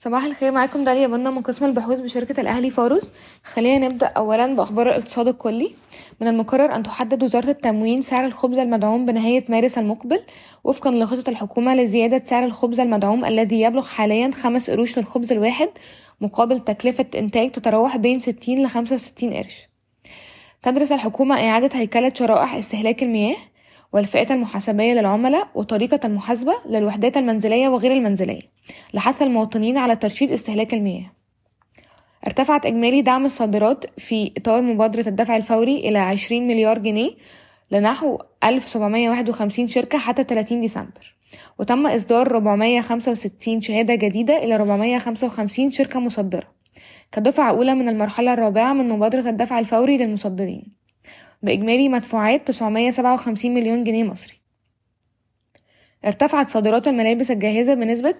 صباح الخير معاكم داليا بنا من قسم البحوث بشركة الأهلي فاروس. خلينا نبدأ أولا بأخبار الاقتصاد الكلي. من المقرر أن تحدد وزارة التموين سعر الخبز المدعوم بنهاية مارس المقبل وفقا لخطة الحكومة لزيادة سعر الخبز المدعوم الذي يبلغ حاليا خمس قروش للخبز الواحد مقابل تكلفة إنتاج تتراوح بين ستين لخمسة وستين قرش. تدرس الحكومة إعادة هيكلة شرائح استهلاك المياه. والفئات المحاسبية للعملاء وطريقة المحاسبة للوحدات المنزلية وغير المنزلية لحث المواطنين على ترشيد استهلاك المياه. ارتفعت إجمالي دعم الصادرات في إطار مبادرة الدفع الفوري إلى 20 مليار جنيه لنحو 1751 شركة حتى 30 ديسمبر. وتم إصدار 465 شهادة جديدة إلى 455 شركة مصدرة كدفعة أولى من المرحلة الرابعة من مبادرة الدفع الفوري للمصدرين. بإجمالي مدفوعات 957 مليون جنيه مصري. ارتفعت صادرات الملابس الجاهزة بنسبة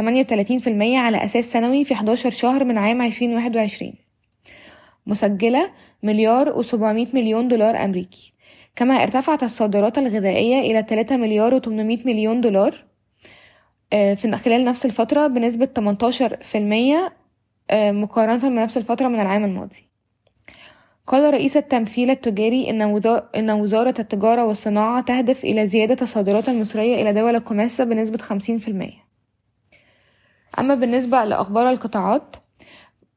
38% على أساس سنوي في 11 شهر من عام 2021 مسجلة مليار و700 مليون دولار أمريكي. كما ارتفعت الصادرات الغذائية إلى 3 مليار و800 مليون دولار آه، في خلال نفس الفترة بنسبة 18% آه، مقارنة بنفس الفترة من العام الماضي. قال رئيس التمثيل التجاري إن وزارة التجارة والصناعة تهدف إلى زيادة الصادرات المصرية إلى دول الكوميسا بنسبة 50% أما بالنسبة لأخبار القطاعات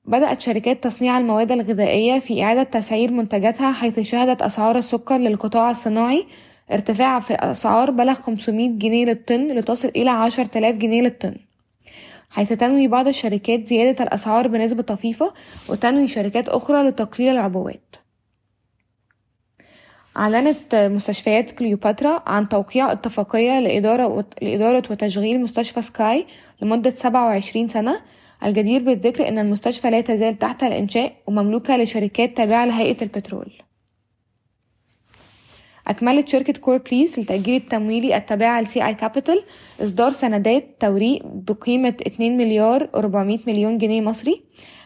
بدأت شركات تصنيع المواد الغذائية في إعادة تسعير منتجاتها حيث شهدت أسعار السكر للقطاع الصناعي ارتفاع في الأسعار بلغ 500 جنيه للطن لتصل إلى 10000 جنيه للطن. حيث تنوي بعض الشركات زيادة الأسعار بنسبة طفيفة وتنوي شركات أخرى لتقليل العبوات. أعلنت مستشفيات كليوباترا عن توقيع اتفاقية لإدارة, لإدارة وتشغيل مستشفى سكاي لمدة 27 سنة. الجدير بالذكر أن المستشفى لا تزال تحت الإنشاء ومملوكة لشركات تابعة لهيئة البترول. أكملت شركة Corplease للتأجير التمويلي التابعة ل CI Capital إصدار سندات توريق بقيمة 2 مليار 400 مليون جنيه مصري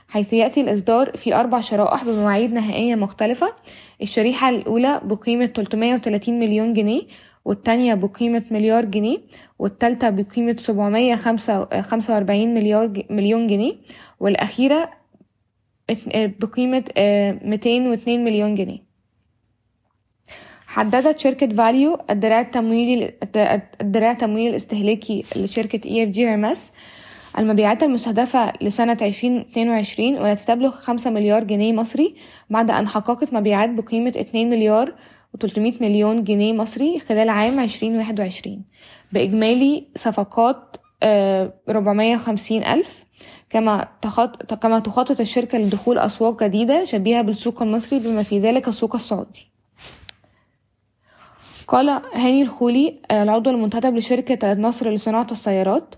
حيث يأتي الإصدار في أربع شرائح بمواعيد نهائية مختلفة. الشريحة الأولى بقيمة 330 مليون جنيه والتانية بقيمة مليار جنيه والتالتة بقيمة 745 مليار مليون جنيه والأخيرة بقيمة 202 مليون جنيه. حددت شركة فاليو الدراع التمويلي الدراع التمويلي الاستهلاكي لشركة EFG هرمس المبيعات المستهدفة لسنة 2022 والتي تبلغ 5 مليار جنيه مصري بعد أن حققت مبيعات بقيمة 2 مليار و300 مليون جنيه مصري خلال عام 2021 بإجمالي صفقات 450 آه، ألف. كما كما تخطط الشركة لدخول أسواق جديدة شبيهة بالسوق المصري بما في ذلك السوق السعودي. قال هاني الخولي آه، العضو المنتدب لشركة النصر لصناعة السيارات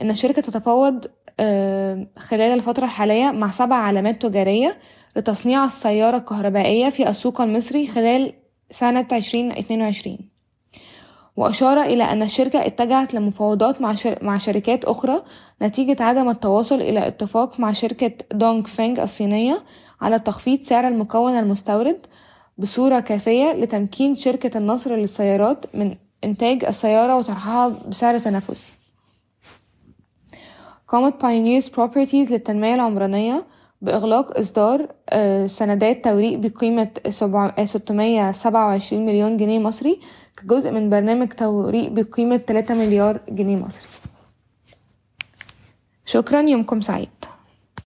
إن الشركة تتفاوض آه، خلال الفترة الحالية مع سبع علامات تجارية لتصنيع السيارة الكهربائية في السوق المصري خلال سنة 2022 وأشار إلى أن الشركة اتجهت لمفاوضات مع. مع شركات أخرى نتيجة عدم التواصل إلى اتفاق مع شركة دونغ فينغ الصينية على تخفيض سعر المكون المستورد بصورة كافية لتمكين شركة النصر للسيارات من إنتاج السيارة وطرحها بسعر تنافسي قامت Pioneers Properties للتنمية العمرانية بإغلاق إصدار آه، سندات توريق بقيمة 627 مليون جنيه مصري كجزء من برنامج توريق بقيمة 3 مليار جنيه مصري. شكرا يومكم سعيد.